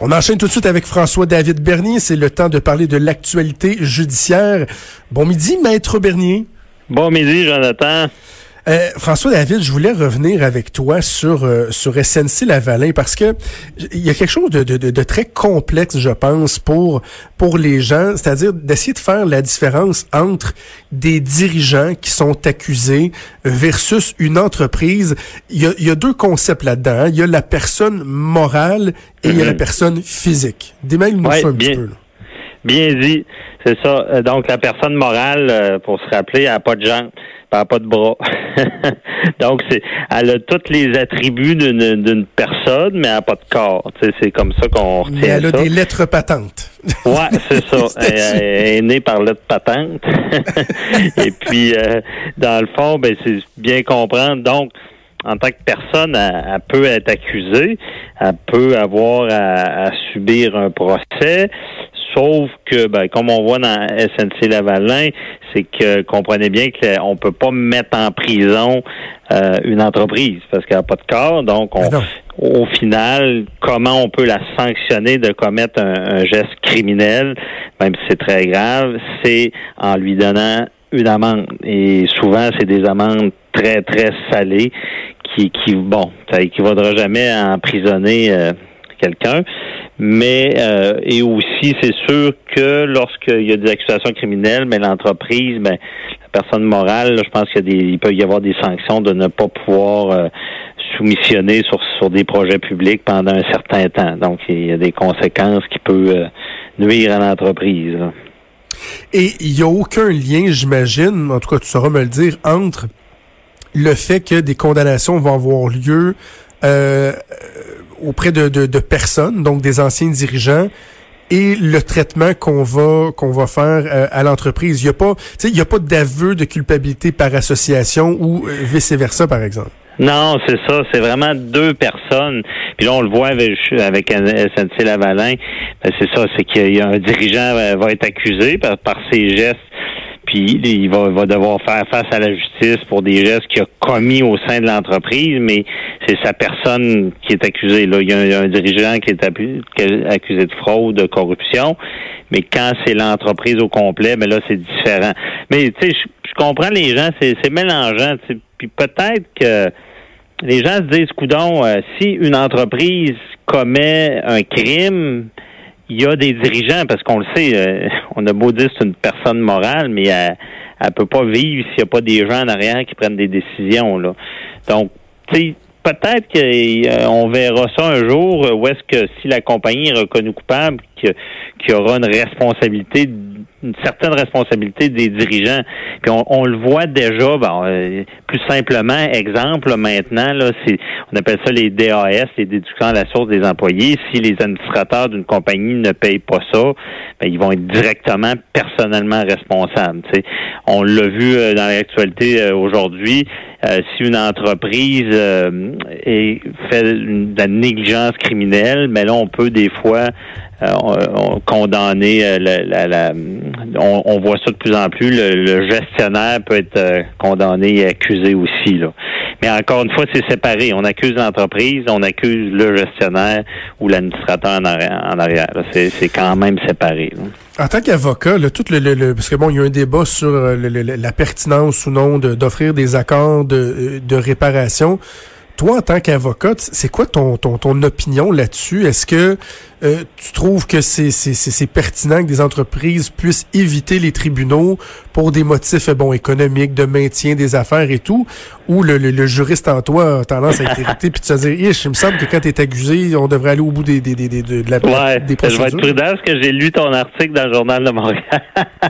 On enchaîne tout de suite avec François-David Bernier. C'est le temps de parler de l'actualité judiciaire. Bon midi, Maître Bernier. Bon midi, Jonathan. Euh, François David, je voulais revenir avec toi sur euh, sur SNC Lavalin parce que il y a quelque chose de, de, de, très complexe, je pense, pour pour les gens, c'est-à-dire d'essayer de faire la différence entre des dirigeants qui sont accusés versus une entreprise. Il y a, il y a deux concepts là-dedans. Hein. Il y a la personne morale et il y a la mm-hmm. personne physique. Démêle-nous ça un bien, petit peu. Bien dit, c'est ça. Euh, donc la personne morale, pour se rappeler, elle n'a pas de gens elle n'a pas de bras. Donc, c'est, elle a tous les attributs d'une, personne, mais elle n'a pas de corps. c'est comme ça qu'on retient Mais elle a des lettres patentes. ouais, c'est ça. elle, est née par lettre patente. Et puis, euh, dans le fond, ben, c'est bien comprendre. Donc, en tant que personne, elle, peut être accusée, elle peut avoir à subir un procès. Sauf que, ben, comme on voit dans SNC Lavalin, c'est que comprenez bien qu'on ne peut pas mettre en prison euh, une entreprise parce qu'elle n'a pas de corps. Donc, on, au final, comment on peut la sanctionner de commettre un, geste criminel, même si c'est très grave, c'est en lui donnant une amende. Et souvent, c'est des amendes très, très salées qui, qui bon, ça équivaudra jamais à emprisonner euh, quelqu'un. Mais euh, et aussi, c'est sûr que lorsqu'il y a des accusations criminelles, mais l'entreprise, ben, la personne morale, je pense qu'il peut y avoir des sanctions de ne pas pouvoir euh, soumissionner sur, sur des projets publics pendant un certain temps. Donc, il y a des conséquences qui peuvent euh, nuire à l'entreprise. Et il n'y a aucun lien, j'imagine, en tout cas tu sauras me le dire, entre le fait que des condamnations vont avoir lieu auprès de, de, personnes, donc des anciens dirigeants, et le traitement qu'on va qu'on va faire euh, à l'entreprise. Il y a pas, il y a pas d'aveu de culpabilité par association ou euh, vice versa, par exemple. Non, c'est ça. C'est vraiment deux personnes. Puis là, on le voit avec, avec SNC Lavalin. Ben, c'est ça. C'est qu'il y a un dirigeant va être accusé par, par ses gestes puis il va, va, devoir faire face à la justice pour des gestes qu'il a commis au sein de l'entreprise, mais c'est sa personne qui est accusée. Là, il y a un, dirigeant qui est accusé de fraude, de corruption, mais quand c'est l'entreprise au complet, mais ben là c'est différent. Mais tu sais, je, comprends les gens, c'est mélangeant. Puis peut-être que les gens se disent, coudon, euh, si une entreprise commet un crime, il y a des dirigeants, parce qu'on le sait, euh, on a beau dire c'est une personne morale, mais elle, elle peut pas vivre s'il n'y a pas des gens en arrière qui prennent des décisions. Là. Donc, tu sais, peut-être qu'on verra ça un jour, où est-ce que si la compagnie est reconnue coupable, qu'il y aura une responsabilité une certaine responsabilité des dirigeants. Puis on, le voit déjà, bon, euh, plus simplement, exemple maintenant, là, c'est on appelle ça les DAS, les déductions à la source des employés. Si les administrateurs d'une compagnie ne payent pas ça, ben, ils vont être directement personnellement responsables. On l'a vu euh, dans l'actualité euh, aujourd'hui. si une entreprise est, fait de la négligence criminelle, mais ben là, on peut des fois euh, condamner euh, la, la, on, on, voit ça de plus en plus. Le, gestionnaire peut être euh, condamné et accusé aussi. Là. Mais encore une fois, c'est séparé. On accuse l'entreprise, on accuse le gestionnaire ou l'administrateur en arrière. C'est quand même séparé. En tant qu'avocat, tout le, le, parce que bon, il y a un débat sur la pertinence ou non d'offrir des accords de, de réparation. Toi, en tant qu'avocate, c'est quoi ton, ton, ton opinion là-dessus? Est-ce que euh, tu trouves que c'est pertinent que des entreprises puissent éviter les tribunaux pour des motifs bon économiques, de maintien des affaires et tout? Ou le, le, juriste en toi a tendance à être irrité puis de se dire, il me semble que quand tu es accusé, on devrait aller au bout des, des, des, de la, ouais, des procédures. Je vais être prudent parce que j'ai lu ton article dans le Journal de Montréal.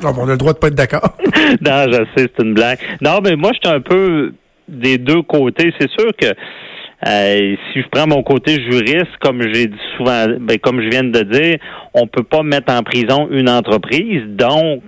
non, on a le droit de pas être d'accord. non, je sais, c'est une blague. Non, mais moi, je suis un peu des deux côtés. C'est sûr que euh, si je prends mon côté juriste, comme j'ai dit souvent, ben, comme je viens de dire, on peut pas mettre en prison une entreprise. Donc,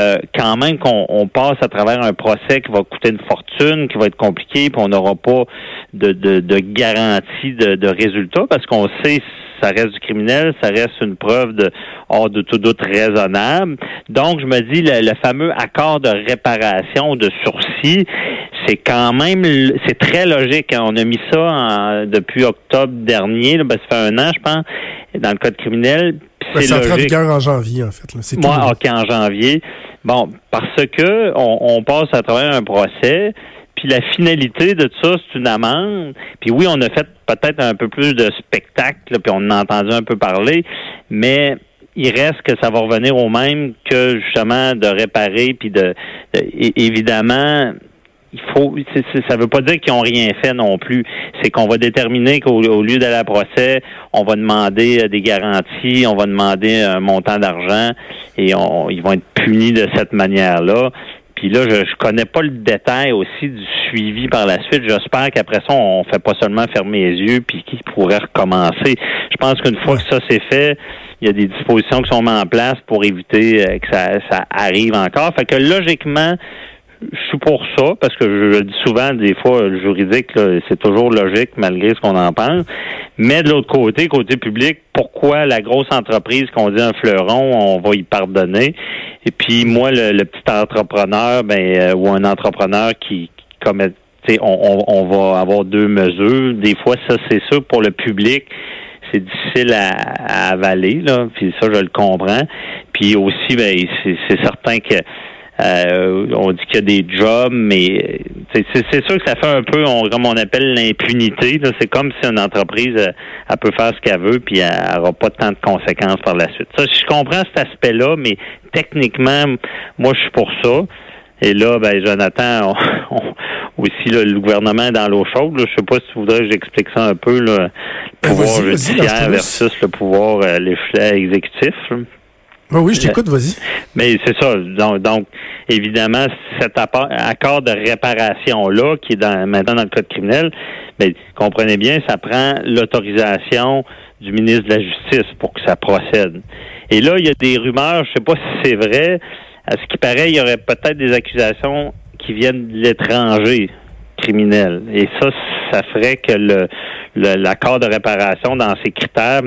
euh, quand même qu'on on passe à travers un procès qui va coûter une fortune, qui va être compliqué, puis on n'aura pas de, de, de garantie de, de résultat parce qu'on sait ça reste du criminel, ça reste une preuve de hors de tout doute raisonnable. Donc, je me dis, le, fameux accord de réparation de sursis, c'est quand même, c'est très logique. Hein. On a mis ça depuis octobre dernier, ben, ça fait un an, je pense. dans le code criminel. C'est ça logique. en janvier, en fait. Moi, OK, en janvier. Bon, parce que on, passe à travers un procès, puis la finalité de ça, c'est une amende. Puis oui, on a fait peut-être un peu plus de spectacle, puis on en a entendu un peu parler, mais il reste que ça va revenir au même que justement de réparer, puis de évidemment il faut, ça veut pas dire qu'ils ont rien fait non plus. C'est qu'on va déterminer qu'au lieu d'aller à procès, on va demander euh, des garanties, on va demander un montant d'argent et on, ils vont être punis de cette manière-là. Puis là, je, je connais pas le détail aussi du suivi par la suite. J'espère qu'après ça, on fait pas seulement fermer les yeux puis qu'ils pourraient recommencer. Je pense qu'une fois que ça c'est fait, il y a des dispositions qui sont mises en place pour éviter euh, que ça, ça arrive encore. Fait que logiquement, je suis pour ça, parce que je, le dis souvent, des fois, le juridique, c'est toujours logique malgré ce qu'on en pense. Mais de l'autre côté, côté public, pourquoi la grosse entreprise qu'on dit un fleuron, on va y pardonner? Et puis moi, le, petit entrepreneur, ben, euh, ou un entrepreneur qui, qui commet, on, on, va avoir deux mesures. Des fois, ça, c'est sûr, pour le public, c'est difficile à, avaler, là. Puis ça, je le comprends. Puis aussi, ben, c'est certain que euh, on dit qu'il y a des jobs, mais c'est sûr que ça fait un peu, comme on appelle l'impunité. C'est comme si une entreprise euh, elle peut faire ce qu'elle veut, puis elle n'aura pas tant de conséquences par la suite. Ça, je comprends cet aspect-là, mais techniquement, moi, je suis pour ça. Et là, ben, Jonathan, aussi le gouvernement est dans l'eau chaude. Je sais pas si tu voudrais que j'explique ça un peu, le ben, pouvoir judiciaire versus le pouvoir, euh, exécutif. Ah oui, je t'écoute, vas-y. Mais c'est ça. Donc, évidemment, cet accord de réparation-là, qui est dans, maintenant dans le code criminel, mais comprenez bien, ça prend l'autorisation du ministre de la Justice pour que ça procède. Et là, il y a des rumeurs, je sais pas si c'est vrai, à ce qui paraît, il y aurait peut-être des accusations qui viennent de l'étranger criminel. Et ça, ça ferait que le l'accord de réparation dans ces critères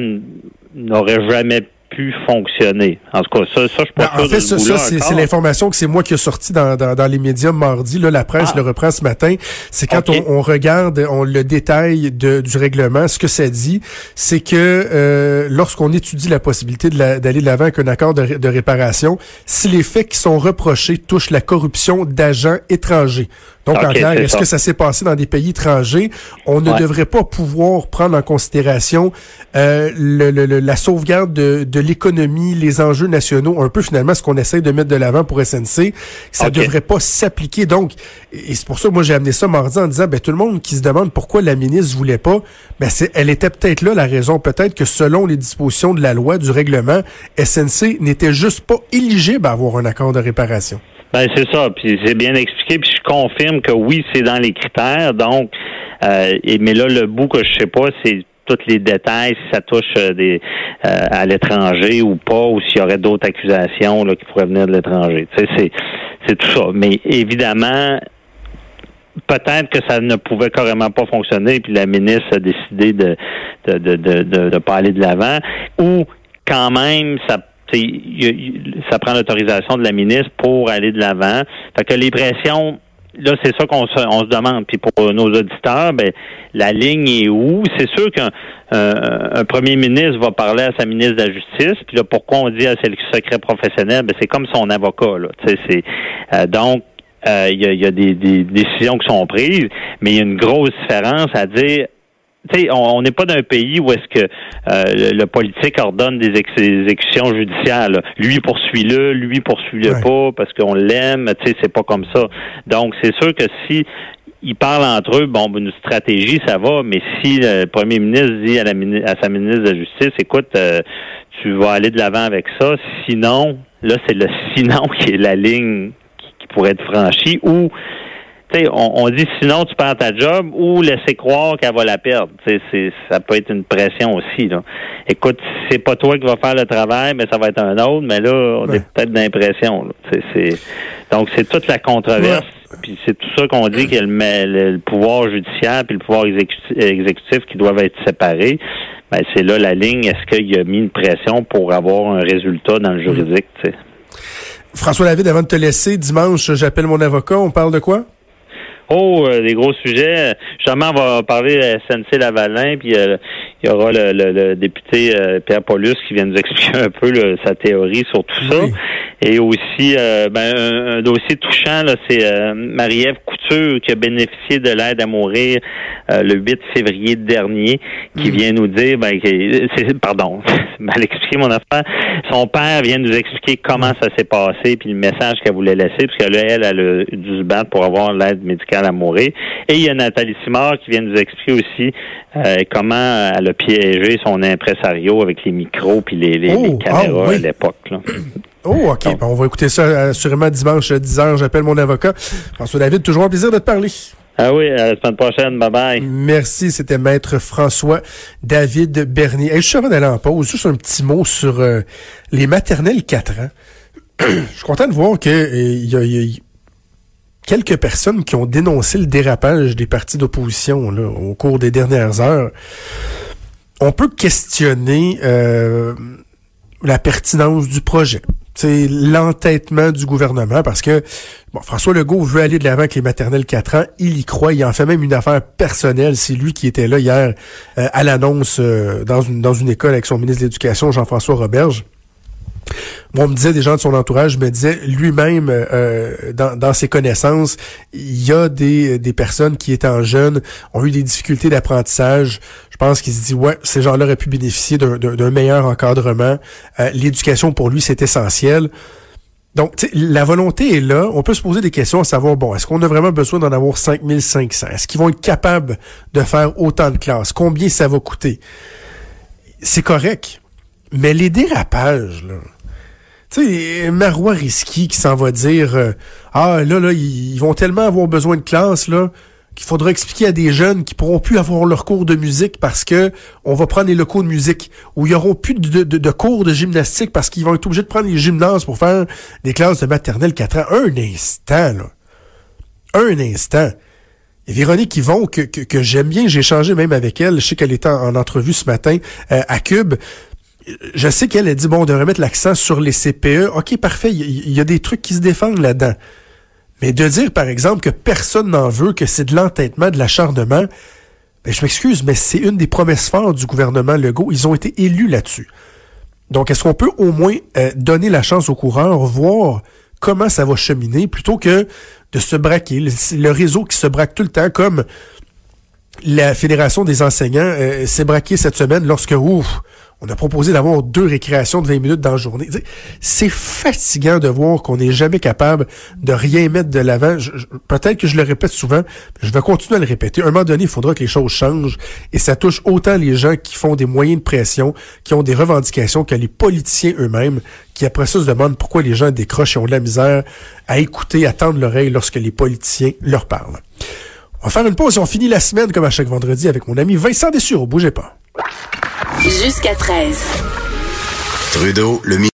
n'aurait jamais pu fonctionner. En tout cas, ça, ça je pense En fait, ça, c'est l'information que c'est moi qui ai sorti dans, dans, les médias mardi. Là, la presse ah. le reprend ce matin. C'est quand on, on, regarde on, le détail de, du règlement, ce que ça dit, c'est que euh, lorsqu'on étudie la possibilité d'aller de l'avant avec un accord de, de réparation, si les faits qui sont reprochés touchent la corruption d'agents étrangers, donc, en clair, est-ce que ça s'est passé dans des pays étrangers? On ne devrait pas pouvoir prendre en considération euh, le, le, la sauvegarde de, de l'économie, les enjeux nationaux, un peu finalement ce qu'on essaie de mettre de l'avant pour SNC. Ça ne devrait pas s'appliquer. Donc, et c'est pour ça que moi j'ai amené ça mardi en disant, ben tout le monde qui se demande pourquoi la ministre voulait pas, ben c'est, elle était peut-être là la raison. Peut-être que selon les dispositions de la loi, du règlement, SNC n'était juste pas éligible à avoir un accord de réparation. Ben c'est ça, puis c'est bien expliqué, puis je confirme que oui, c'est dans les critères. Donc, euh, et, mais là, le bout que je sais pas, c'est tous les détails, si ça touche euh, euh, à l'étranger ou pas, ou s'il y aurait d'autres accusations qui pourraient venir de l'étranger. C'est, tout ça. Mais évidemment, peut-être que ça ne pouvait carrément pas fonctionner, puis la ministre a décidé de de pas aller de l'avant, ou quand même, ça ça prend l'autorisation de la ministre pour aller de l'avant. Fait que les pressions, là, c'est ça qu'on se, on se demande. Puis pour nos auditeurs, ben, la ligne est où? C'est sûr qu'un un premier ministre va parler à sa ministre de la Justice. Puis là, pourquoi on dit à c'est le secret professionnel? Ben, c'est comme son avocat. Là. C'est, euh, donc, euh, il y, a, des, des, décisions qui sont prises, mais il y a une grosse différence à dire sais, on n'est pas d'un pays où est-ce que euh, le, politique ordonne des exécutions judiciaires. Lui poursuit-le, lui poursuit-le pas parce qu'on l'aime. Tu sais, c'est pas comme ça. Donc, c'est sûr que si ils parlent entre eux, bon, une stratégie, ça va, mais si le premier ministre dit à, la, à sa ministre de la Justice, écoute, euh, tu vas aller de l'avant avec ça, sinon, là, c'est le sinon qui est la ligne qui, qui pourrait être franchie, ou on, dit sinon tu perds ta job ou laisser croire qu'elle va la perdre. C'est, ça peut être une pression aussi. Là. Écoute, c'est pas toi qui vas faire le travail, mais ça va être un autre. Mais là, on est peut-être d'impression. C'est, donc c'est toute la controverse. Puis c'est tout ça qu'on dit que le, le, pouvoir judiciaire puis le pouvoir exécutif, qui doivent être séparés. Ben, c'est là la ligne. Est-ce qu'il a mis une pression pour avoir un résultat dans le juridique? François David, avant de te laisser, dimanche, j'appelle mon avocat. On parle de quoi? Oh, des gros sujets. Justement, on va parler de SNC Lavalin, puis euh, il y aura le, député euh, Pierre Paulus qui vient nous expliquer un peu sa théorie sur tout ça. Et aussi, ben, un, dossier touchant, là, c'est Marie-Ève Couture qui a bénéficié de l'aide à mourir le 8 février dernier, qui mm. vient nous dire, ben, c'est, pardon, mal expliqué mon affaire. Son père vient nous expliquer comment mm. ça s'est passé, puis le message qu'elle voulait laisser, parce qu'elle, elle, elle a dû se battre pour avoir l'aide médicale à mourir. Et il y a Nathalie Simard qui vient nous expliquer aussi euh, comment elle a piégé son impresario avec les micros puis les, oh, caméras ah à l'époque. Oh, OK. on va écouter ça assurément dimanche à 10h. J'appelle mon avocat. François David, toujours un plaisir de te parler. Ah oui, à la semaine prochaine. Bye bye. Merci. C'était Maître François David Bernier. Et juste avant d'aller en pause, juste un petit mot sur euh, les maternelles 4 ans. Je suis content de voir qu'il euh, y, a, quelques personnes qui ont dénoncé le dérapage des partis d'opposition au cours des dernières heures. On peut questionner euh, la pertinence du projet. C'est l'entêtement du gouvernement parce que bon, François Legault veut aller de l'avant avec les maternelles 4 ans. Il y croit. Il en fait même une affaire personnelle. C'est lui qui était là hier euh, à l'annonce euh, dans, une, dans une école avec son ministre de l'Éducation, Jean-François Roberge on me disait des gens de son entourage, me disait lui-même euh, dans, dans, ses connaissances, il y a des, des personnes qui étant jeunes ont eu des difficultés d'apprentissage. Je pense qu'il se dit ouais, ces gens-là auraient pu bénéficier d'un meilleur encadrement. Euh, l'éducation pour lui c'est essentiel. Donc, la volonté est là. On peut se poser des questions à savoir, bon, est-ce qu'on a vraiment besoin d'en avoir 5500? Est-ce qu'ils vont être capables de faire autant de classes? Combien ça va coûter? C'est correct. Mais les dérapages, là, tu sais, Marois Risky qui s'en va dire euh, Ah, là, là, ils vont tellement avoir besoin de classe, là, qu'il faudra expliquer à des jeunes qui pourront plus avoir leur cours de musique parce que on va prendre les locaux de musique, ou ils auront plus de, cours de gymnastique parce qu'ils vont être obligés de prendre les gymnases pour faire des classes de maternelle 4 ans. Un instant, là. Un instant. Et Véronique Yvon, que, que, que j'aime bien, j'ai échangé même avec elle, je sais qu'elle était en, entrevue ce matin euh, à Cube, je sais qu'elle a dit, bon, on devrait mettre l'accent sur les CPE. OK, parfait, il y, a des trucs qui se défendent là-dedans. Mais de dire, par exemple, que personne n'en veut, que c'est de l'entêtement, de l'acharnement, ben, je m'excuse, mais c'est une des promesses fortes du gouvernement Legault. Ils ont été élus là-dessus. Donc, est-ce qu'on peut au moins euh, donner la chance aux coureurs, voir comment ça va cheminer, plutôt que de se braquer, le, réseau qui se braque tout le temps, comme la Fédération des enseignants euh, s'est braquée cette semaine lorsque, ouf, on a proposé d'avoir deux récréations de 20 minutes dans la journée. C'est fatigant de voir qu'on n'est jamais capable de rien mettre de l'avant. Peut-être que je le répète souvent, mais je vais continuer à le répéter. À un moment donné, il faudra que les choses changent et ça touche autant les gens qui font des moyens de pression, qui ont des revendications, que les politiciens eux-mêmes, qui après ça se demandent pourquoi les gens décrochent et ont de la misère à écouter, à tendre l'oreille lorsque les politiciens leur parlent. On va faire une pause et on finit la semaine comme à chaque vendredi avec mon ami Vincent Dessureau. Bougez pas. Jusqu'à 13. Trudeau, le